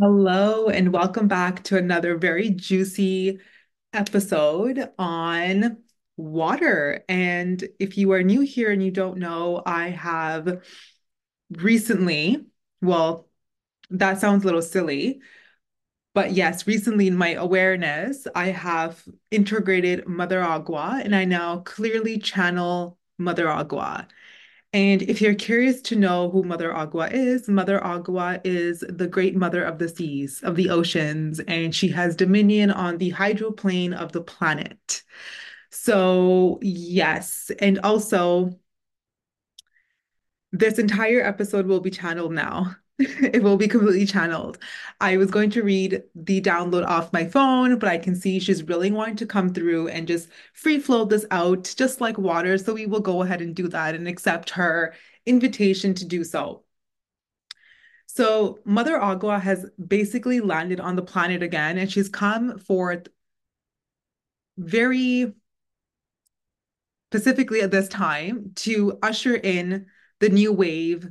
Hello, and welcome back to another very juicy episode on water. And if you are new here and you don't know, I have recently, well, that sounds a little silly, but yes, recently in my awareness, I have integrated Mother Agua and I now clearly channel Mother Agua. And if you're curious to know who Mother Agua is, Mother Agua is the great mother of the seas, of the oceans, and she has dominion on the hydroplane of the planet. So, yes. And also, this entire episode will be channeled now. It will be completely channeled. I was going to read the download off my phone, but I can see she's really wanting to come through and just free flow this out, just like water. So we will go ahead and do that and accept her invitation to do so. So Mother Agua has basically landed on the planet again, and she's come forth very specifically at this time to usher in the new wave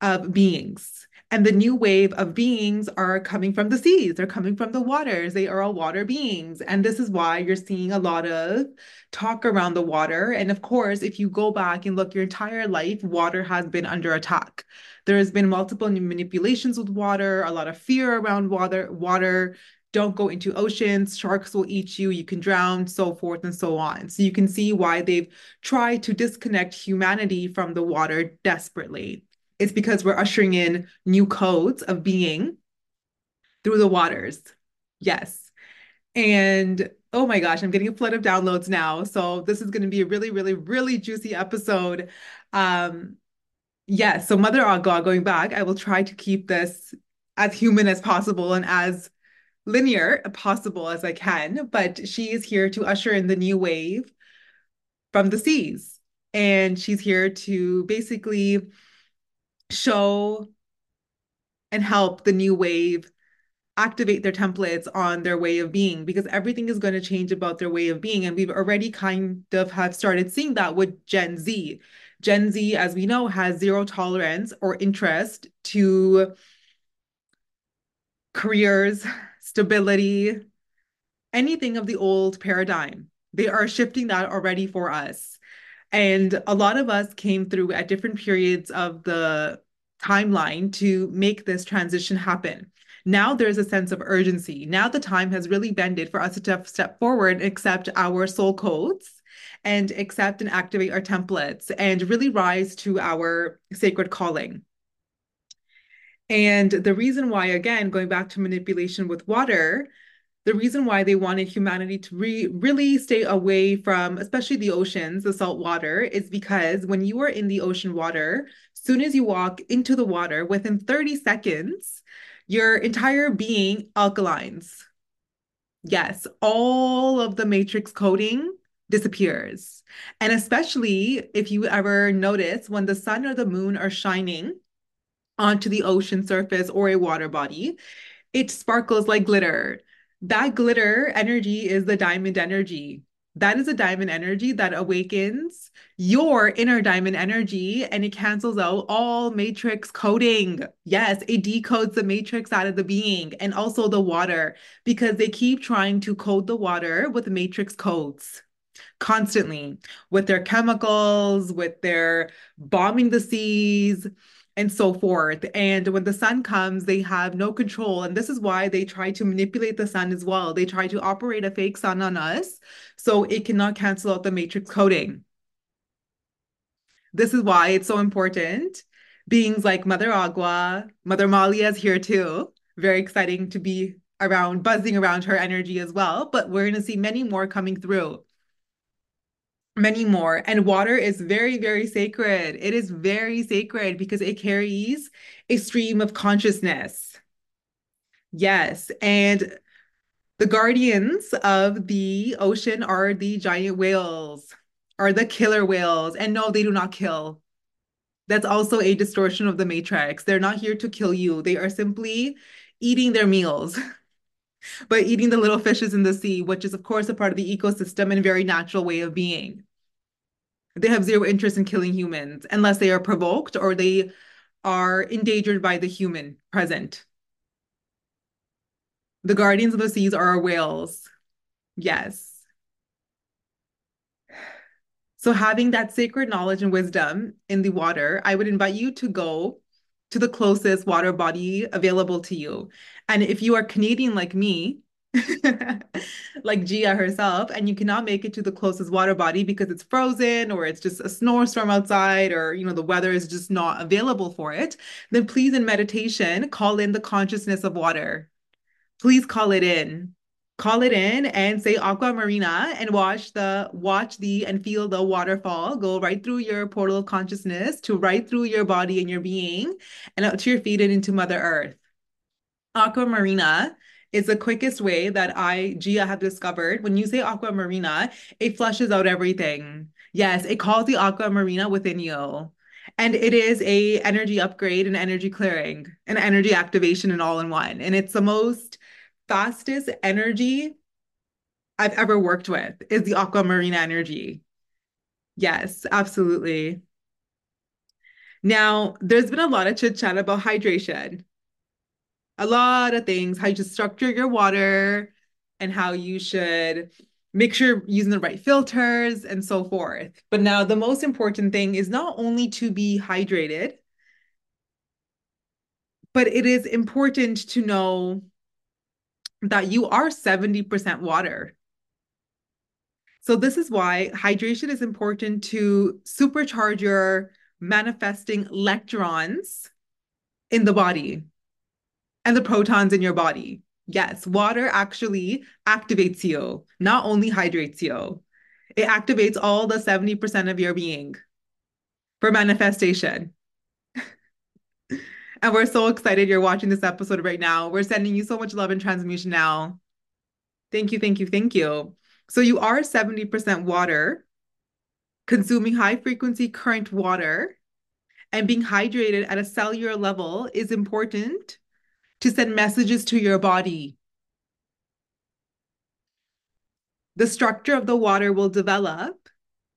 of beings. And the new wave of beings are coming from the seas, they're coming from the waters, they are all water beings. And this is why you're seeing a lot of talk around the water. And of course, if you go back and look your entire life, water has been under attack. There has been multiple manipulations with water, a lot of fear around water, water don't go into oceans, sharks will eat you, you can drown, so forth and so on. So you can see why they've tried to disconnect humanity from the water desperately. It's because we're ushering in new codes of being through the waters. Yes. And oh my gosh, I'm getting a flood of downloads now. So this is going to be a really, really, really juicy episode. Um, yes. Yeah, so Mother Agua, going back, I will try to keep this as human as possible and as linear possible as I can, but she is here to usher in the new wave from the seas. And she's here to basically show and help the new wave activate their templates on their way of being because everything is going to change about their way of being and we've already kind of have started seeing that with Gen Z. Gen Z as we know has zero tolerance or interest to careers, stability, anything of the old paradigm. They are shifting that already for us. And a lot of us came through at different periods of the timeline to make this transition happen. Now there's a sense of urgency. Now the time has really bended for us to step forward accept our soul codes and accept and activate our templates and really rise to our sacred calling. And the reason why, again, going back to manipulation with water, the reason why they wanted humanity to re- really stay away from, especially the oceans, the salt water, is because when you are in the ocean water, soon as you walk into the water, within 30 seconds, your entire being alkalines. Yes, all of the matrix coding disappears. And especially if you ever notice when the sun or the moon are shining onto the ocean surface or a water body, it sparkles like glitter that glitter energy is the diamond energy. That is a diamond energy that awakens your inner diamond energy and it cancels out all matrix coding. Yes, it decodes the matrix out of the being and also the water because they keep trying to code the water with matrix codes constantly with their chemicals, with their bombing the seas, and so forth. And when the sun comes, they have no control. And this is why they try to manipulate the sun as well. They try to operate a fake sun on us so it cannot cancel out the matrix coding. This is why it's so important. Beings like Mother Agua, Mother Malia is here too. Very exciting to be around, buzzing around her energy as well. But we're going to see many more coming through many more. And water is very, very sacred. It is very sacred because it carries a stream of consciousness. Yes. And the guardians of the ocean are the giant whales, are the killer whales. And no, they do not kill. That's also a distortion of the matrix. They're not here to kill you, they are simply eating their meals. but eating the little fishes in the sea, which is, of course, a part of the ecosystem and very natural way of being. They have zero interest in killing humans unless they are provoked or they are endangered by the human present. The guardians of the seas are our whales. Yes. So, having that sacred knowledge and wisdom in the water, I would invite you to go to the closest water body available to you. And if you are Canadian like me, like Jia herself, and you cannot make it to the closest water body because it's frozen or it's just a snowstorm outside or you know the weather is just not available for it, then please in meditation call in the consciousness of water. Please call it in. Call it in and say aqua marina and watch the watch the and feel the waterfall go right through your portal of consciousness to right through your body and your being and out to your feet and into Mother Earth. Aqua marina is the quickest way that I, Jia, have discovered. When you say aqua marina, it flushes out everything. Yes, it calls the aqua marina within you. And it is a energy upgrade and energy clearing and energy activation and all in one. And it's the most fastest energy I've ever worked with is the aqua marina energy. Yes, absolutely. Now, there's been a lot of chit chat about hydration a lot of things, how you should structure your water and how you should make sure using the right filters and so forth. But now the most important thing is not only to be hydrated, but it is important to know that you are 70% water. So this is why hydration is important to supercharge your manifesting electrons in the body and the protons in your body. Yes, water actually activates you, not only hydrates you. It activates all the 70% of your being for manifestation. and we're so excited you're watching this episode right now. We're sending you so much love and transmutation now. Thank you, thank you, thank you. So you are 70% water, consuming high frequency current water, and being hydrated at a cellular level is important to send messages to your body. The structure of the water will develop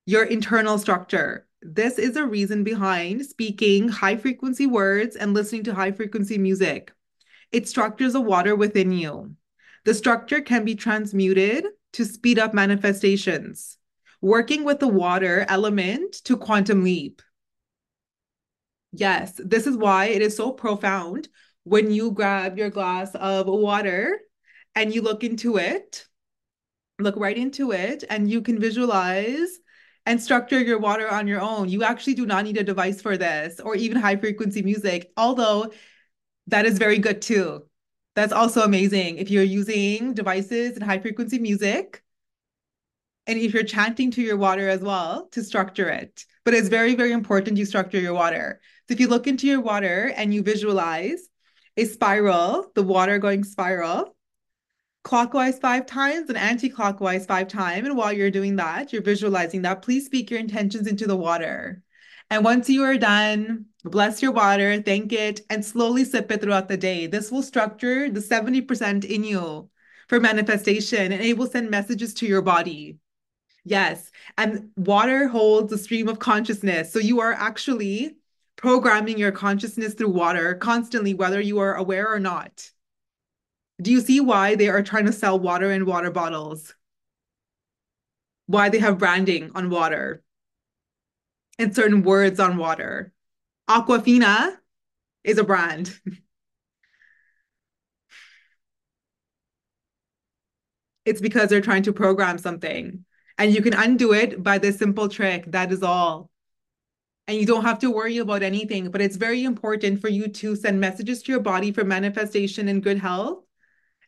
your internal structure. This is a reason behind speaking high frequency words and listening to high frequency music. It structures the water within you. The structure can be transmuted to speed up manifestations, working with the water element to quantum leap. Yes, this is why it is so profound when you grab your glass of water and you look into it, look right into it, and you can visualize and structure your water on your own. You actually do not need a device for this or even high frequency music, although that is very good too. That's also amazing. If you're using devices and high frequency music, and if you're chanting to your water as well to structure it. But it's very, very important you structure your water. So if you look into your water and you visualize a spiral, the water going spiral, clockwise five times and anti-clockwise five times. And while you're doing that, you're visualizing that, please speak your intentions into the water. And once you are done, bless your water, thank it, and slowly sip it throughout the day. This will structure the 70% in you for manifestation and it will send messages to your body. Yes. And water holds a stream of consciousness. So you are actually programming your consciousness through water constantly, whether you are aware or not. Do you see why they are trying to sell water in water bottles? Why they have branding on water and certain words on water? Aquafina is a brand. it's because they're trying to program something. And you can undo it by this simple trick. That is all and you don't have to worry about anything. But it's very important for you to send messages to your body for manifestation and good health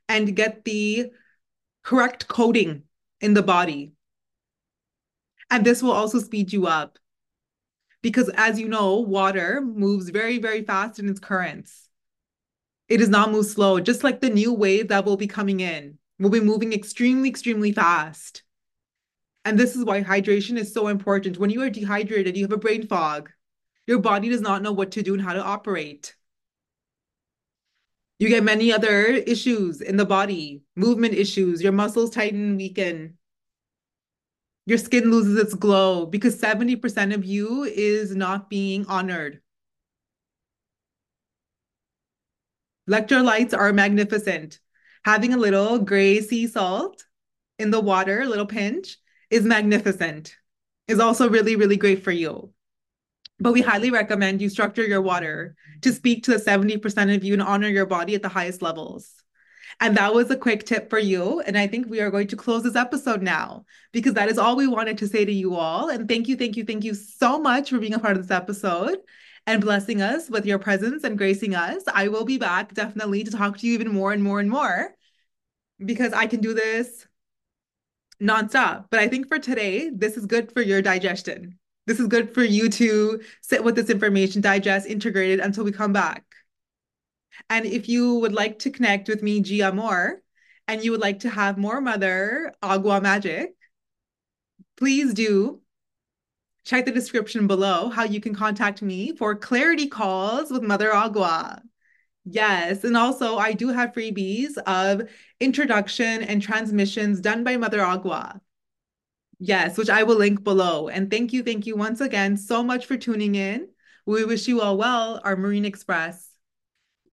and get the correct coding in the body. And this will also speed you up because, as you know, water moves very, very fast in its currents. It does not move slow, just like the new wave that will be coming in will be moving extremely, extremely fast. And this is why hydration is so important. When you are dehydrated, you have a brain fog. Your body does not know what to do and how to operate. You get many other issues in the body, movement issues, your muscles tighten, weaken. Your skin loses its glow because 70% of you is not being honored. Electrolytes are magnificent. having a little gray sea salt in the water, a little pinch, is magnificent. Is also really, really great for you. But we highly recommend you structure your water to speak to the 70% of you and honor your body at the highest levels. And that was a quick tip for you. And I think we are going to close this episode now because that is all we wanted to say to you all. And thank you, thank you, thank you so much for being a part of this episode and blessing us with your presence and gracing us. I will be back definitely to talk to you even more and more and more because I can do this nonstop. But I think for today, this is good for your digestion. This is good for you to sit with this information, digest, integrate it until we come back. And if you would like to connect with me, Jia more, and you would like to have more Mother Agua magic, please do check the description below how you can contact me for clarity calls with Mother Agua. Yes, and also I do have freebies of introduction and transmissions done by Mother Agua. Yes, which I will link below. And thank you, thank you once again so much for tuning in. We wish you all well, our Marine Express.